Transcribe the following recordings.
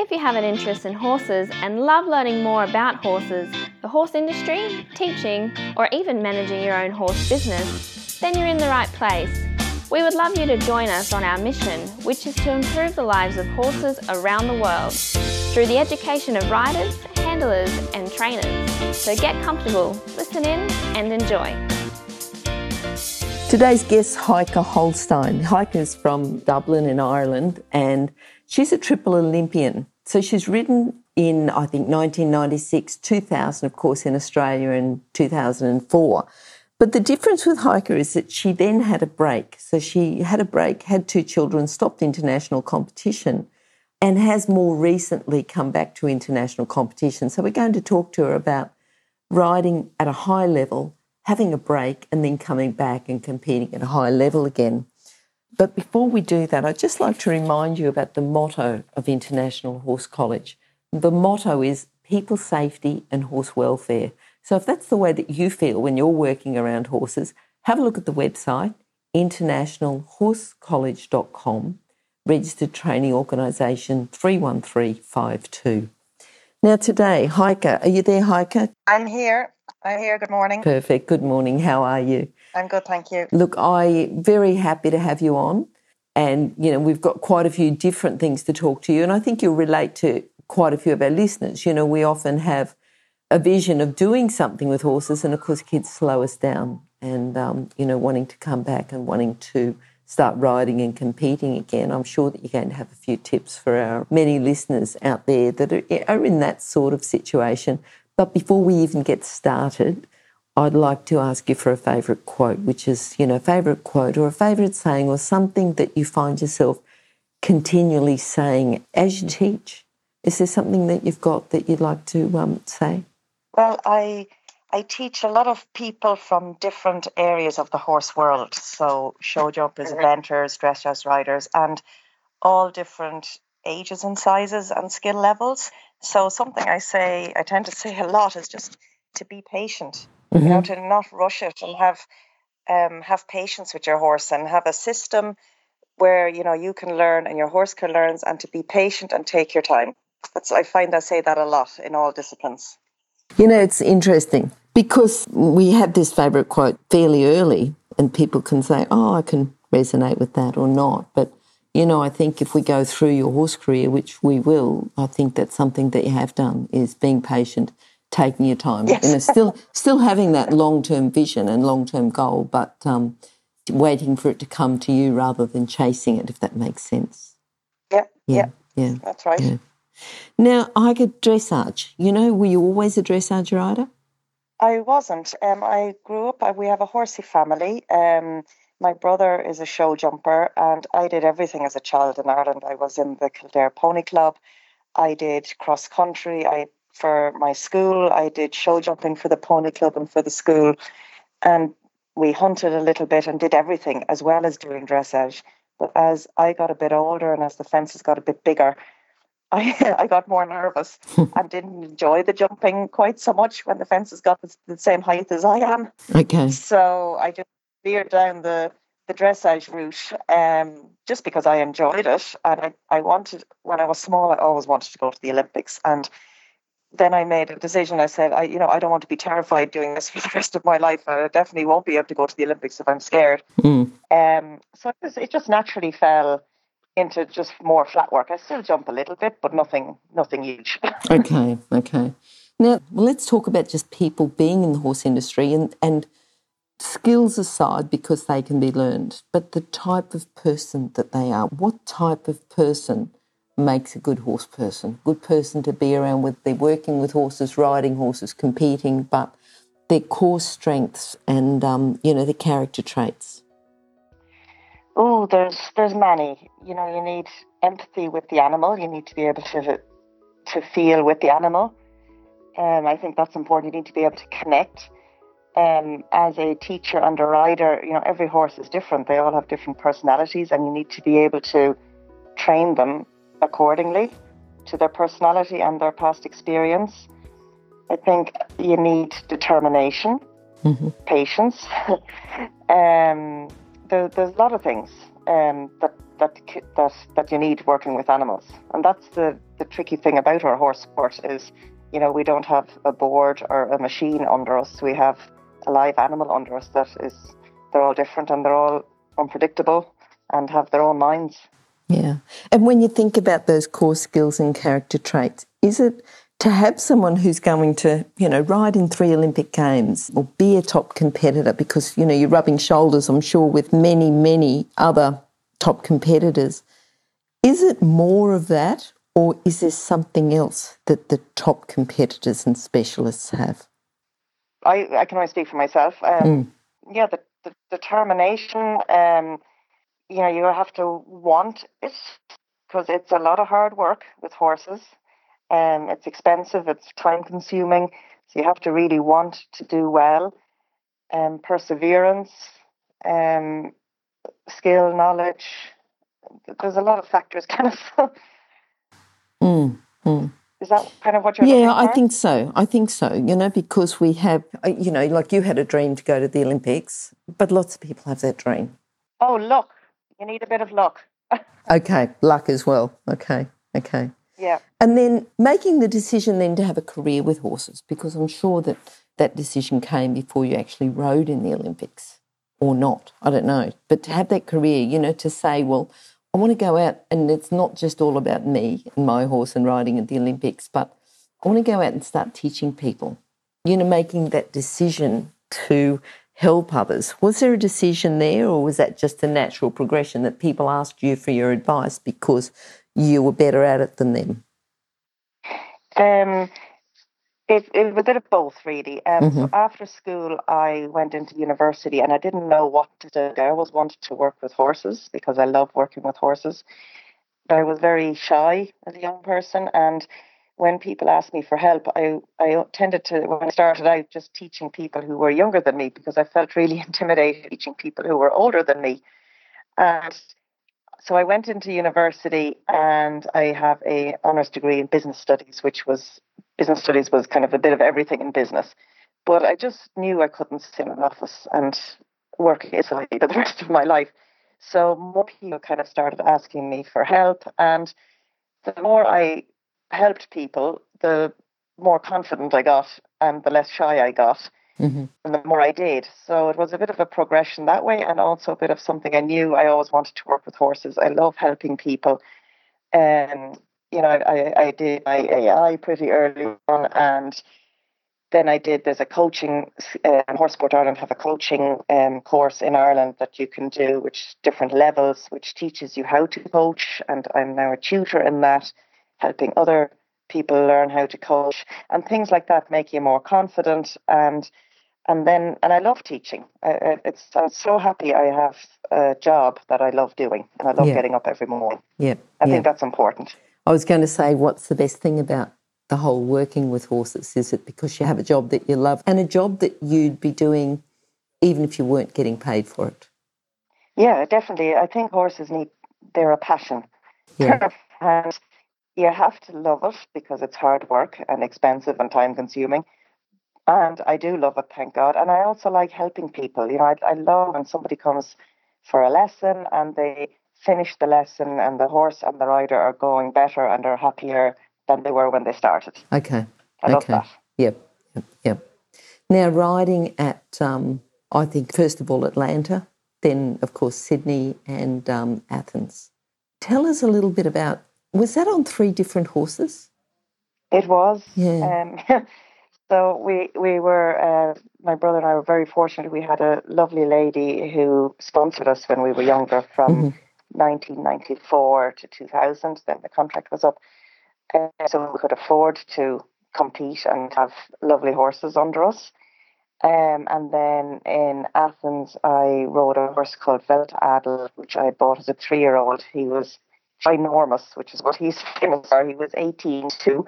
If you have an interest in horses and love learning more about horses, the horse industry, teaching, or even managing your own horse business, then you're in the right place. We would love you to join us on our mission, which is to improve the lives of horses around the world through the education of riders, handlers, and trainers. So get comfortable, listen in, and enjoy. Today's guest, Heike Holstein. Heike is from Dublin in Ireland and she's a triple Olympian. So she's ridden in, I think, 1996, 2000, of course, in Australia, and 2004. But the difference with Heike is that she then had a break. So she had a break, had two children, stopped international competition, and has more recently come back to international competition. So we're going to talk to her about riding at a high level, having a break, and then coming back and competing at a high level again. But before we do that, I'd just like to remind you about the motto of International Horse College. The motto is people safety and horse welfare. So if that's the way that you feel when you're working around horses, have a look at the website, internationalhorsecollege.com, registered training organisation 31352. Now today, Heike, are you there, Heike? I'm here. I'm here. Good morning. Perfect. Good morning. How are you? I'm good, thank you. Look, I'm very happy to have you on. And, you know, we've got quite a few different things to talk to you. And I think you'll relate to quite a few of our listeners. You know, we often have a vision of doing something with horses, and of course, kids slow us down. And, um, you know, wanting to come back and wanting to start riding and competing again. I'm sure that you're going to have a few tips for our many listeners out there that are in that sort of situation. But before we even get started, I'd like to ask you for a favourite quote, which is, you know, favourite quote or a favourite saying or something that you find yourself continually saying as you teach. Is there something that you've got that you'd like to um, say? Well, I I teach a lot of people from different areas of the horse world. So show jumpers, eventers, dressage riders, and all different ages and sizes and skill levels. So something I say, I tend to say a lot is just to be patient. Mm-hmm. You know, to not rush it and have um, have patience with your horse and have a system where you know you can learn and your horse can learn, and to be patient and take your time. That's I find I say that a lot in all disciplines. You know, it's interesting because we have this favourite quote fairly early, and people can say, "Oh, I can resonate with that" or not. But you know, I think if we go through your horse career, which we will, I think that's something that you have done is being patient, taking your time, yes. you know, still still having that long term vision and long term goal, but um, waiting for it to come to you rather than chasing it, if that makes sense. Yeah, yeah, yeah, that's right. Yeah. Now, I get dressage. You know, were you always a dressage rider? I wasn't. Um, I grew up. We have a horsey family. Um, my brother is a show jumper, and I did everything as a child in Ireland. I was in the Kildare Pony Club. I did cross country. I for my school. I did show jumping for the pony club and for the school, and we hunted a little bit and did everything as well as doing dressage. But as I got a bit older and as the fences got a bit bigger, I, I got more nervous and didn't enjoy the jumping quite so much when the fences got the, the same height as I am. Okay. So I just veered down the, the dressage route um, just because I enjoyed it. And I, I wanted, when I was small, I always wanted to go to the Olympics. And then I made a decision. I said, I, you know, I don't want to be terrified doing this for the rest of my life. I definitely won't be able to go to the Olympics if I'm scared. Mm. Um, so it just, it just naturally fell into just more flat work. I still jump a little bit, but nothing, nothing huge. okay, okay. Now let's talk about just people being in the horse industry and and skills aside because they can be learned, but the type of person that they are. What type of person makes a good horse person? Good person to be around with. They're working with horses, riding horses, competing, but their core strengths and um, you know the character traits. Oh, there's there's many. You know, you need empathy with the animal. You need to be able to to feel with the animal. Um, I think that's important. You need to be able to connect. Um, as a teacher and a rider, you know, every horse is different. They all have different personalities, and you need to be able to train them accordingly to their personality and their past experience. I think you need determination, mm-hmm. patience. um, there, there's a lot of things um, that that that that you need working with animals, and that's the the tricky thing about our horse sport is, you know, we don't have a board or a machine under us. We have a live animal under us that is they're all different and they're all unpredictable and have their own minds. Yeah. And when you think about those core skills and character traits, is it to have someone who's going to, you know, ride in three Olympic Games or be a top competitor because, you know, you're rubbing shoulders, I'm sure, with many, many other top competitors. Is it more of that or is there something else that the top competitors and specialists have? I, I can only speak for myself. Um, mm. Yeah, the, the determination, um, you know, you have to want it because it's a lot of hard work with horses. Um, it's expensive, it's time consuming, so you have to really want to do well. Um, perseverance, um, skill, knowledge. There's a lot of factors, kind of. mm, mm. Is that kind of what you're Yeah, I think so. I think so. You know, because we have, uh, you know, like you had a dream to go to the Olympics, but lots of people have that dream. Oh, luck. You need a bit of luck. okay, luck as well. Okay, okay. Yeah. And then making the decision then to have a career with horses, because I'm sure that that decision came before you actually rode in the Olympics or not. I don't know. But to have that career, you know, to say, well, I want to go out and it's not just all about me and my horse and riding at the Olympics, but I want to go out and start teaching people, you know, making that decision to help others. Was there a decision there or was that just a natural progression that people asked you for your advice because you were better at it than them? Um, it, it was a bit of both, really. Um, mm-hmm. So after school, I went into university and I didn't know what to do. I always wanted to work with horses because I love working with horses. But I was very shy as a young person. And when people asked me for help, I, I tended to, when I started out, just teaching people who were younger than me because I felt really intimidated teaching people who were older than me. And so I went into university and I have a honours degree in business studies, which was business studies was kind of a bit of everything in business. But I just knew I couldn't sit in an office and work for the rest of my life. So more people kind of started asking me for help, and the more I helped people, the more confident I got, and the less shy I got. Mm-hmm. And the more I did. So it was a bit of a progression that way, and also a bit of something I knew I always wanted to work with horses. I love helping people. And, you know, I, I did my AI pretty early on, and then I did, there's a coaching, um, Horse Sport Ireland have a coaching um, course in Ireland that you can do, which different levels, which teaches you how to coach. And I'm now a tutor in that, helping other people learn how to coach. And things like that make you more confident and and then and I love teaching. it's I'm so happy I have a job that I love doing, and I love yeah. getting up every morning. Yeah, I yeah. think that's important. I was going to say, what's the best thing about the whole working with horses? Is it because you have a job that you love and a job that you'd be doing even if you weren't getting paid for it? Yeah, definitely. I think horses need they're a passion. Yeah. and you have to love it because it's hard work and expensive and time consuming and I do love it, thank God. And I also like helping people. You know, I, I love when somebody comes for a lesson and they finish the lesson and the horse and the rider are going better and are happier than they were when they started. Okay. I okay. love that. Yep. Yep. Yep. Now, riding at, um, I think, first of all, Atlanta, then, of course, Sydney and um, Athens. Tell us a little bit about, was that on three different horses? It was. Yeah. Um, So we we were uh, my brother and I were very fortunate. We had a lovely lady who sponsored us when we were younger, from mm-hmm. 1994 to 2000. Then the contract was up, uh, so we could afford to compete and have lovely horses under us. Um, and then in Athens, I rode a horse called Welt Adel, which I bought as a three-year-old. He was ginormous, which is what he's famous for. He was 18 too,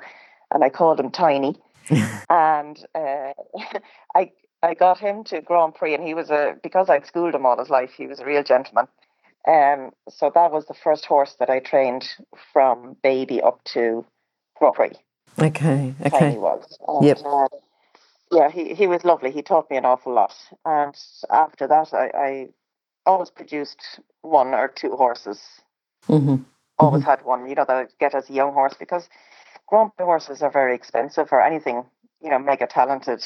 and I called him Tiny. and uh, I I got him to Grand Prix, and he was a because I'd schooled him all his life. He was a real gentleman. Um, so that was the first horse that I trained from baby up to Grand Prix. Okay, okay. He was. And, yep. Uh, yeah, he, he was lovely. He taught me an awful lot. And after that, I, I always produced one or two horses Mm-hmm. Always mm-hmm. had one, you know, that I'd get as a young horse because Grand Prix horses are very expensive for anything, you know, mega talented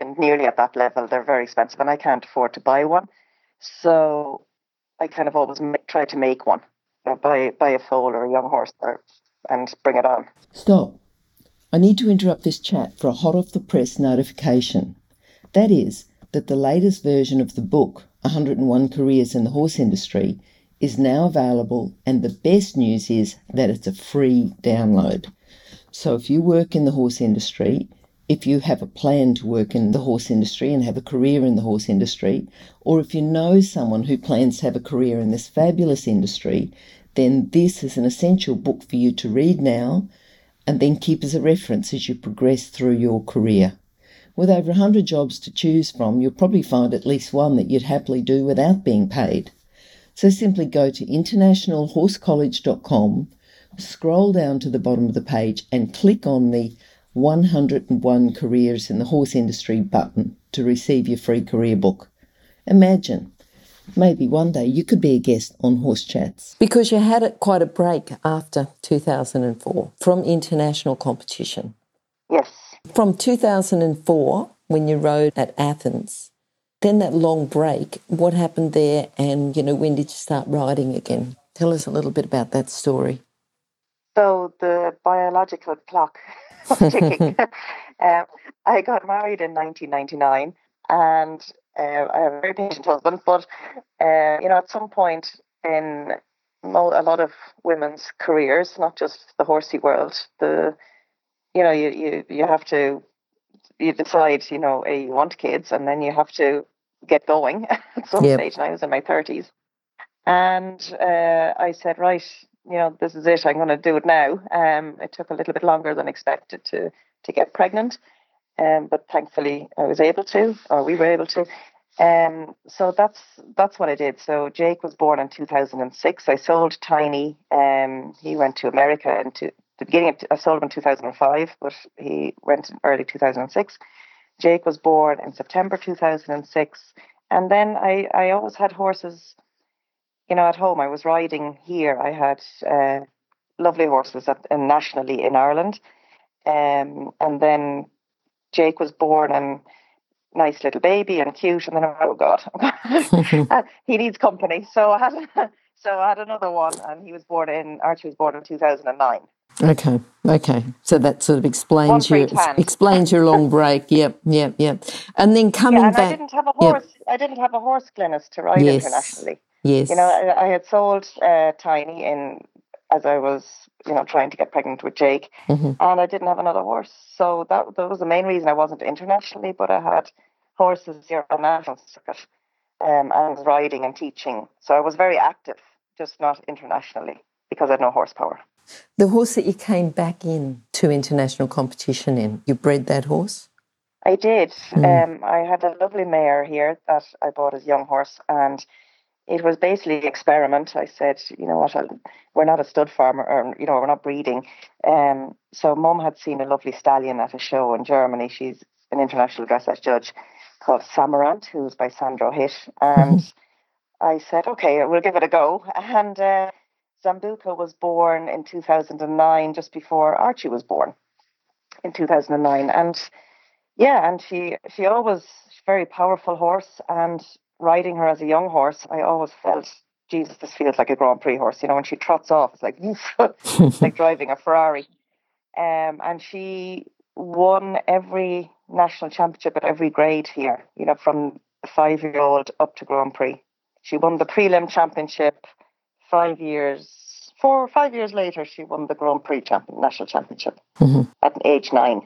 and nearly at that level. They're very expensive, and I can't afford to buy one. So I kind of always ma- try to make one, you know, buy buy a foal or a young horse, or, and bring it on. Stop. I need to interrupt this chat for a hot off the press notification. That is, that the latest version of the book, 101 Careers in the Horse Industry, is now available, and the best news is that it's a free download. So if you work in the horse industry, if you have a plan to work in the horse industry and have a career in the horse industry, or if you know someone who plans to have a career in this fabulous industry, then this is an essential book for you to read now and then keep as a reference as you progress through your career. With over 100 jobs to choose from, you'll probably find at least one that you'd happily do without being paid. So simply go to internationalhorsecollege.com, scroll down to the bottom of the page, and click on the 101 Careers in the Horse Industry button to receive your free career book. Imagine, maybe one day you could be a guest on Horse Chats. Because you had quite a break after 2004 from international competition. Yes. From 2004, when you rode at Athens, then that long break, what happened there and, you know, when did you start riding again? Tell us a little bit about that story. So the biological clock um, I got married in 1999 and uh, I have a very patient husband, but, uh, you know, at some point in a lot of women's careers, not just the horsey world, the, you know, you, you, you have to, you decide, you know, you want kids and then you have to get going at some Yep. stage. And I was in my 30s. And uh, I said, right, you know, this is it. I'm going to do it now. Um, it took a little bit longer than expected to to get pregnant, um, but thankfully I was able to, or we were able to. Um, so that's that's what I did. So Jake was born in 2006. I sold Tiny. Um, he went to America into the beginning. Of, I sold him in 2005, but he went in early 2006. Jake was born in September 2006, and then I I always had horses you know, at home, I was riding here. I had uh, lovely horses at, and nationally in Ireland. Um, and then Jake was born and nice little baby and cute. And then, oh God, he needs company. So I had, so I had another one and he was born in, Archie was born in 2009. Okay, okay. So that sort of explains your explains your long break. Yep, yep, yep. And then coming Yeah, and I didn't have a Yep. horse. I didn't have a horse Glenys to ride Yes. internationally. Yes. You know, I, I had sold uh, Tiny in as I was, you know, trying to get pregnant with Jake, Mhm. and I didn't have another horse. So that that was the main reason I wasn't internationally. But I had horses here on national circuit, um, and riding and teaching. So I was very active, just not internationally because I had no horsepower. the horse that you came back in to international competition in, you bred that horse. I did. Um, I had a lovely mare here that I bought as a young horse, and it was basically an experiment. I said, you know what, I'll, we're not a stud farmer, or you know, we're not breeding. Um, so Mum had seen a lovely stallion at a show in Germany. She's an international dressage judge called Samarant, who's by Sandro Hit, and I said, okay, we'll give it a go. And uh, Sambuca was born in 2009, just before Archie was born in 2009, and yeah, and she she always very powerful horse, and riding her as a young horse, I always felt, Jesus, this feels like a Grand Prix horse. You know, when she trots off, it's like like driving a Ferrari. Um, and she won every national championship at every grade here. You know, from the five-year-old up to Grand Prix. She won the prelim championship. Five years, four or five years later, she won the Grand Prix champion, national championship Mhm. at age nine.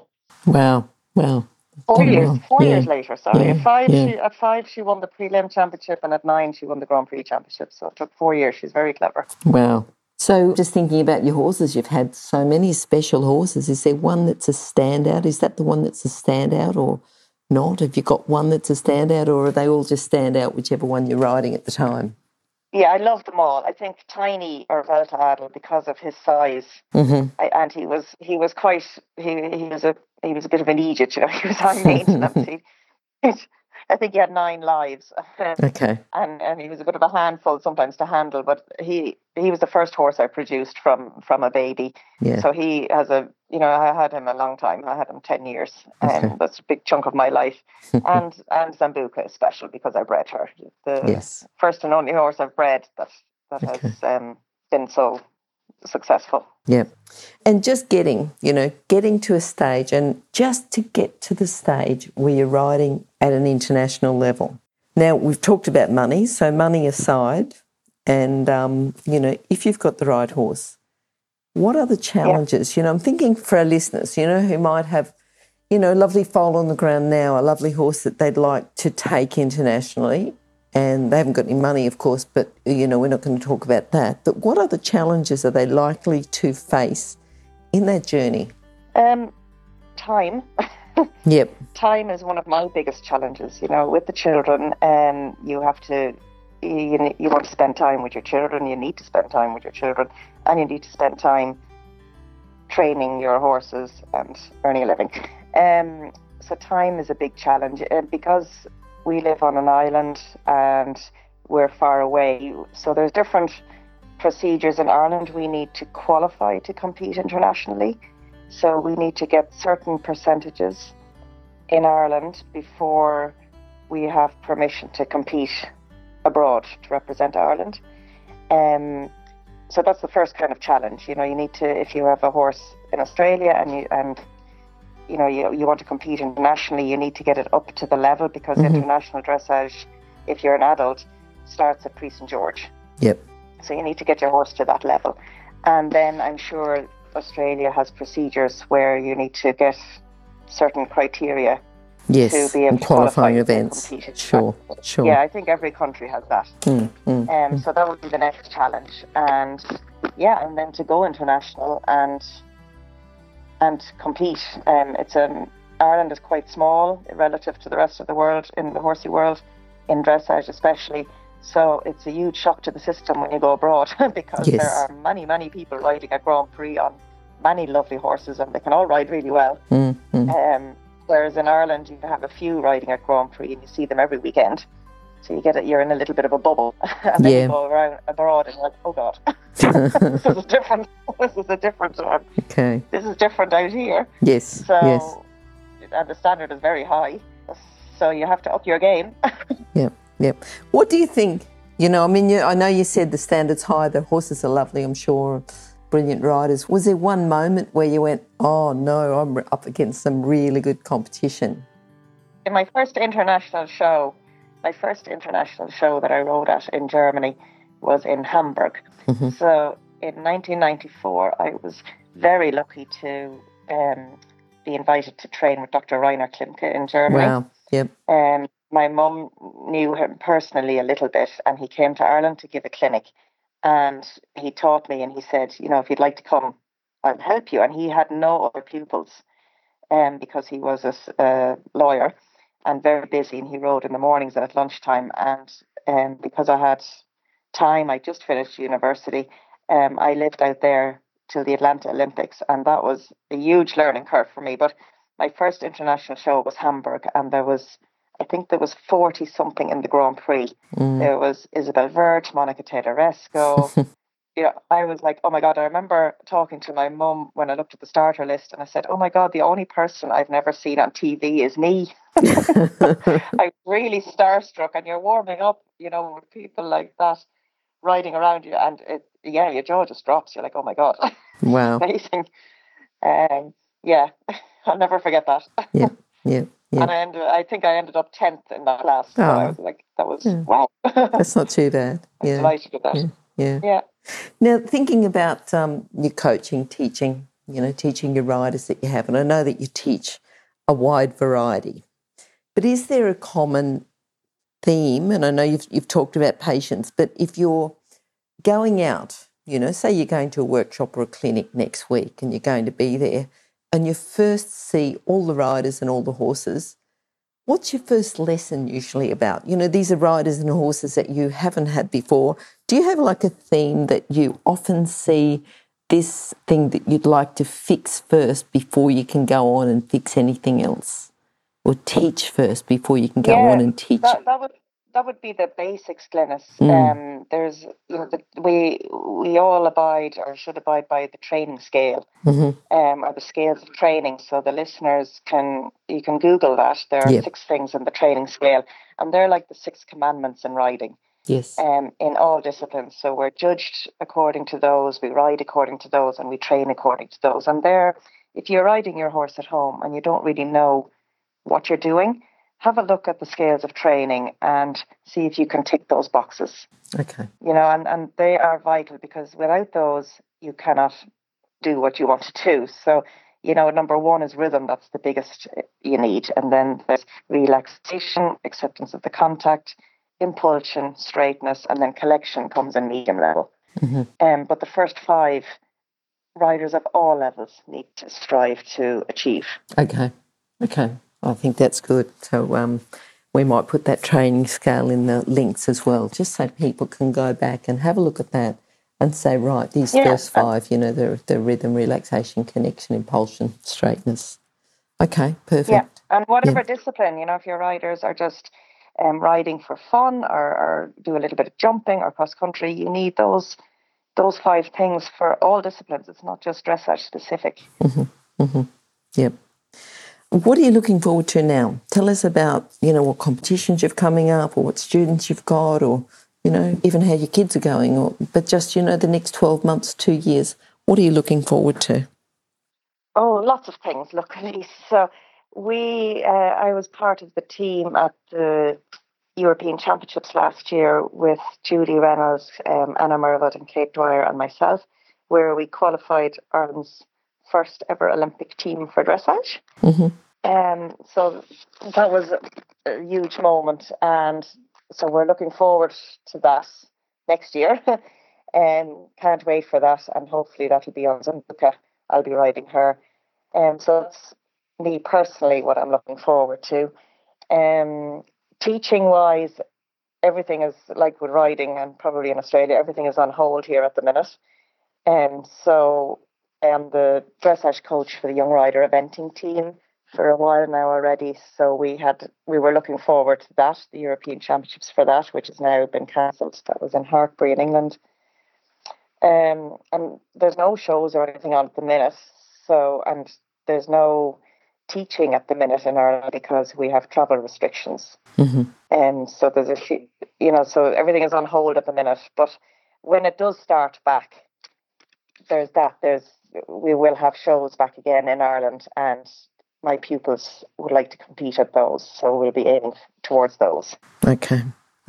Wow, wow. Four years, wow. four Yeah. years later. Sorry, Yeah, at five, yeah. she, at five she won the prelim championship, and at nine she won the Grand Prix championship. So it took four years. She's very clever. Wow. So, just thinking about your horses, you've had so many special horses. Is there one that's a standout? Is that the one that's a standout or not? Have you got one that's a standout or are they all just stand out, whichever one you're riding at the time? Yeah, I love them all. I think Tiny or Welt Adel because of his size, mm-hmm. I, and he was he was quite he he was a he was a bit of an idiot. You know, he was high maintenance. he, I think he had nine lives. Okay. and and he was a bit of a handful sometimes to handle. But he he was the first horse I produced from from a baby. Yeah. So he has a you know I had him a long time. I had him ten years, and Okay. that's a big chunk of my life. and and Sambuca is special because I bred her. The yes. first and only horse I've bred that that Okay. has um, been so successful. Yeah. And just getting, you know, getting to a stage and just to get to the stage where you're riding at an international level. Now, we've talked about money, so money aside, and, um, you know, if you've got the right horse, what are the challenges? You know, I'm thinking for our listeners, you know, who might have, you know, a lovely foal on the ground now, a lovely horse that they'd like to take internationally, and they haven't got any money, of course, but, you know, we're not going to talk about that. But what other challenges are they likely to face in that journey? Um, time. Yep. time is one of my biggest challenges. You know, with the children, um, you have to, you, you want to spend time with your children. You need to spend time with your children, and you need to spend time training your horses and earning a living. Um, so time is a big challenge uh, because we live on an island and we're far away. So there's different procedures in Ireland. We need to qualify to compete internationally. So we need to get certain percentages in Ireland before we have permission to compete abroad to represent Ireland. Um, so that's the first kind of challenge. You know, you need to if you have a horse in Australia and you and you know you, you want to compete internationally, you need to get it up to the level because Mhm. international dressage, if you're an adult, starts at Prix St George. Yep. So you need to get your horse to that level. And then I'm sure Australia has procedures where you need to get certain criteria Yes. to be able and to qualify qualifying events. compete. Sure. Sure. Yeah, I think every country has that. Mm, mm. Um, so that would be the next challenge. And yeah, and then to go international and and compete. Um, it's an Ireland is quite small relative to the rest of the world in the horsey world, in dressage especially. So it's a huge shock to the system when you go abroad because Yes. there are many, many people riding a Grand Prix on many lovely horses and they can all ride really well. Mm, mm. Um, whereas in Ireland, you have a few riding at Grand Prix and you see them every weekend. So you get it, you're in a little bit of a bubble. and then Yeah. you go around abroad and you're like, oh God, this is different. This is a different one. okay. This is different out here. Yes. So, yes. and the standard is very high. So you have to up your game. Yep. Yep. What do you think? You know, I mean, you, I know you said the standards high. The horses are lovely. I'm sure. Brilliant riders. Was there one moment where you went, "Oh no, I'm up against some really good competition"? in my first international show, my first international show that I rode at in Germany was in Hamburg. Mhm. So in 1994, I was very lucky to um, be invited to train with Dr. Reiner Klimke in Germany. Wow. Yep. Um, my mum knew him personally a little bit, and he came to Ireland to give a clinic. And he taught me, and he said, you know, if you'd like to come, I'll help you. And he had no other pupils, um, because he was a a lawyer and very busy, and he rode in the mornings and at lunchtime. And um, because I had time, I just finished university. Um, I lived out there till the Atlanta Olympics, and that was a huge learning curve for me. But my first international show was Hamburg, and there was, I think there was 40 something in the Grand Prix. Mm. There was Isabell Werth, Monica Theodorescu. you know, I was like, oh my God, I remember talking to my mum when I looked at the starter list and I said, oh my God, the only person I've never seen on TV is me. I'm really starstruck and you're warming up, you know, with people like that riding around you and it, yeah, your jaw just drops. You're like, oh my God, wow. amazing. Um, yeah, I'll never forget that. Yeah. Yeah. Yeah. And I ended, I think I ended up 10th in that class. So I Oh. was like, that was, Yeah. wow. That's not too bad. Yeah. delighted with that. Yeah. Yeah. Yeah. Now, thinking about um, your coaching, teaching, you know, teaching your riders that you have, and I know that you teach a wide variety, but is there a common theme? And I know you've, you've talked about patience, but if you're going out, you know, say you're going to a workshop or a clinic next week and you're going to be there, and you first see all the riders and all the horses, What's your first lesson usually about? You know, these are riders and horses that you haven't had before. Do you have like a theme that you often see this thing that you'd like to fix first before you can go on and fix anything else? or teach first before you can go Yeah, on and teach? That, that would that would be the basics, Glenys. Mm. Um, there's you know the, we we all abide or should abide by the training scale, Mhm. um, or the scales of training. So the listeners can you can Google that. There are Yeah. six things in the training scale, and they're like the six commandments in riding. Yes. um, in all disciplines. So we're judged according to those, we ride according to those, and we train according to those. And there, if you're riding your horse at home and you don't really know what you're doing, have a look at the scales of training and see if you can tick those boxes. Okay. You know, and, and they are vital because without those, you cannot do what you want to do. So, you know, number one is rhythm. That's the biggest you need. And then there's relaxation, acceptance of the contact, impulsion, straightness, and then collection comes in medium level. Mhm. Um, but the first five riders of all levels need to strive to achieve. Okay. Okay. I think that's good. So um, we might put that training scale in the links as well, just so people can go back and have a look at that and say, right, these Yeah. first five, you know, the, the rhythm, relaxation, connection, impulsion, straightness. Okay, perfect. Yeah, and whatever discipline, you know, if your riders are just um, riding for fun or, or do a little bit of jumping or cross country, you need those those five things for all disciplines. It's not just dressage specific. Yep. What are you looking forward to now? Tell us about, you know, what competitions you've coming up or what students you've got or, you know, even how your kids are going or but just, you know, the next 12 months, 2 years. What are you looking forward to? Oh, lots of things, luckily. So we, uh, I was part of the team at the European Championships last year with Judy Reynolds, um, Anna Merveldt, and Kate Dwyer, and myself, where we qualified Ireland's first ever Olympic team for dressage. Mhm. Um, so that was a, a huge moment, and so we're looking forward to that next year. um, can't wait for that, and hopefully that'll be on Sambuca. I'll be riding her. Um, so that's me personally what I'm looking forward to. Um, teaching wise, everything is like with riding and probably in Australia, everything is on hold here at the minute. And so I'm the dressage coach for the young rider eventing team for a while now already. So we had we were looking forward to that, the European Championships for that, which has now been cancelled. That was in Hartpury in England. Um, and there's no shows or anything on at the minute. So and there's no teaching at the minute in Ireland because we have travel restrictions. And so there's a few, you know, so everything is on hold at the minute. But when it does start back, there's that. There's we will have shows back again in Ireland, and my pupils would like to compete at those. So we'll be aiming towards those. Okay.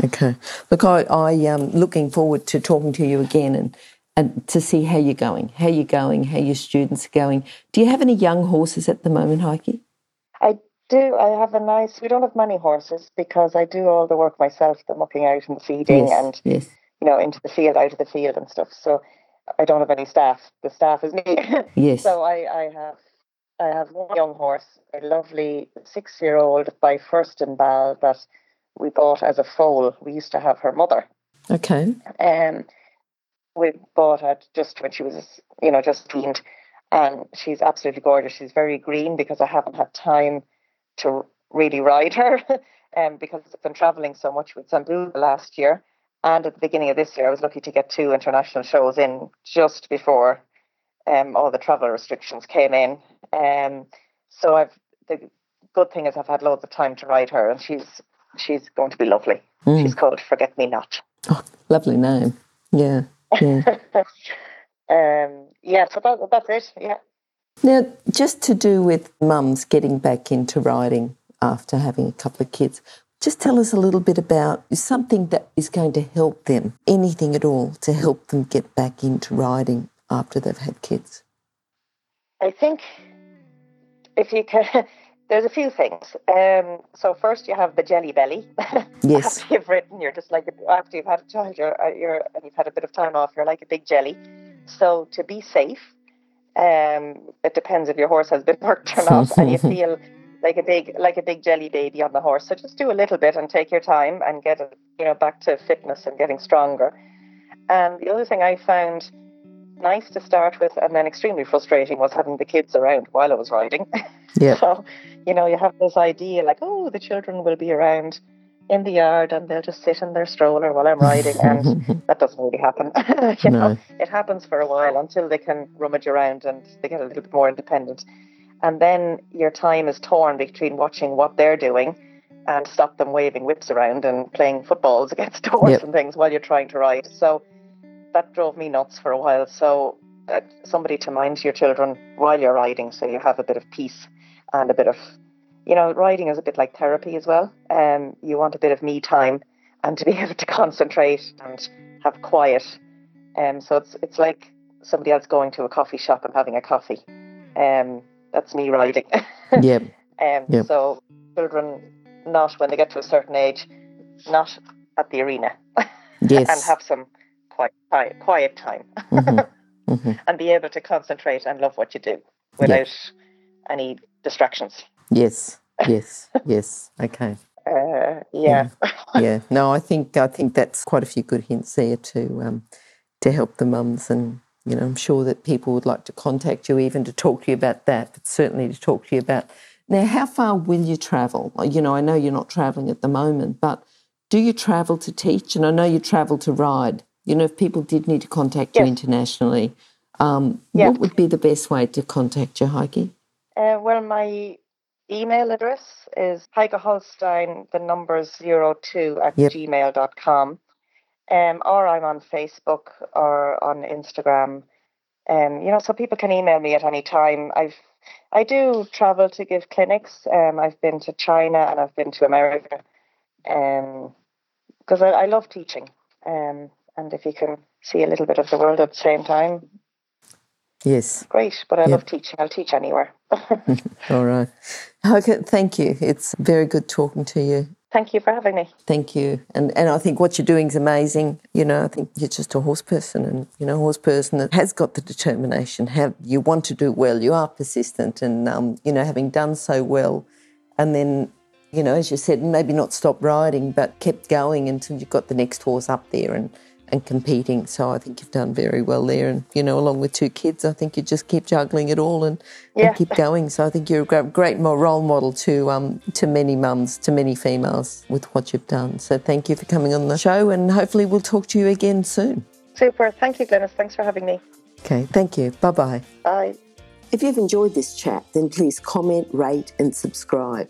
Okay. Look, I, I am looking forward to talking to you again and, and to see how you're going, how you're going, how your students are going. Do you have any young horses at the moment, Heike? I do. I have a nice. We don't have many horses because I do all the work myself, the mucking out and the feeding, yes. and yes. you know into the field, out of the field and stuff. So I don't have any staff. The staff is me. Yes. so I, I have I have one young horse, a lovely six year old by Fürstenball that we bought as a foal. We used to have her mother. Okay. Um we bought her just when she was you know, just weaned. And she's absolutely gorgeous. She's very green because I haven't had time to really ride her. um because I've been travelling so much with Sambuca last year. And at the beginning of this year I was lucky to get two international shows in just before um, all the travel restrictions came in. Um, so I've the good thing is I've had loads of time to ride her, and she's she's going to be lovely. Mm. She's called Forget Me Not. Oh, lovely name. Yeah. Yeah. um, yeah, so that, that's it. Yeah. now, just to do with mums getting back into riding after having a couple of kids, just tell us a little bit about something that is going to help them, anything at all, to help them get back into riding after they've had kids. I think if you can, there's a few things. Um, so first you have the jelly belly. Yes. after you've ridden, you're just like after you've had a child, you're, uh, you're and you've had a bit of time off, you're like a big jelly. So to be safe, um, it depends if your horse has been worked or not, and you feel like a big like a big jelly baby on the horse. So just do a little bit and take your time and get it, you know, back to fitness and getting stronger. And the other thing I found nice to start with, and then extremely frustrating was having the kids around while I was riding. Yeah. so, you know, you have this idea like, oh, the children will be around in the yard and they'll just sit in their stroller while I'm riding, and that doesn't really happen. you know, No. it happens for a while until they can rummage around and they get a little bit more independent, and then your time is torn between watching what they're doing and stop them waving whips around and playing footballs against doors Yep. and things while you're trying to ride. So that drove me nuts for a while. So uh, somebody to mind your children while you're riding, so you have a bit of peace and a bit of, you know, riding is a bit like therapy as well. Um, you want a bit of me time and to be able to concentrate and have quiet. Um, so it's it's like somebody else going to a coffee shop and having a coffee. Um, that's me riding. yeah. Um, Yep. So children, not when they get to a certain age, not at the arena, Yes. and have some quiet, quiet, time, Mhm. Mhm. and be able to concentrate and love what you do without any distractions. Yes. Yes. Yes. Okay. Uh, yeah, yeah. No, I think I think that's quite a few good hints there to um, to help the mums, and you know, I'm sure that people would like to contact you even to talk to you about that, but certainly to talk to you about. Now, how far will you travel? You know, I know you're not travelling at the moment, but do you travel to teach? And I know you travel to ride. You know, if people did need to contact you internationally, um, what would be the best way to contact you, Heike? Uh, well, my email address is Heike Holstein, the number zero two at Yep. gmail.com. Um, or I'm on Facebook or on Instagram. Um, you know, so people can email me at any time. I've I do travel to give clinics. Um, I've been to China and I've been to America. Um, because I, I love teaching. Um, and if you can see a little bit of the world at the same time, Yes. great. But I Yep. love teaching. I'll teach anywhere. All right. Heike, thank you. It's very good talking to you. Thank you for having me. Thank you. And and I think what you're doing is amazing. You know, I think you're just a horse person and you know, a horse person that has got the determination, have you want to do well, you are persistent and um, you know, having done so well and then, you know, as you said, maybe not stop riding, but kept going until you got the next horse up there and, and competing. So I think you've done very well there. And, you know, along with two kids, I think you just keep juggling it all and, Yeah. and keep going. So I think you're a great, great role model to um, to many mums, to many females with what you've done. So thank you for coming on the show and hopefully we'll talk to you again soon. Super. Thank you, Glenys. Thanks for having me. Okay, thank you. Bye bye. Bye. If you've enjoyed this chat, then please comment, rate, and subscribe.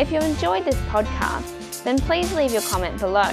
If you enjoyed this podcast, then please leave your comment below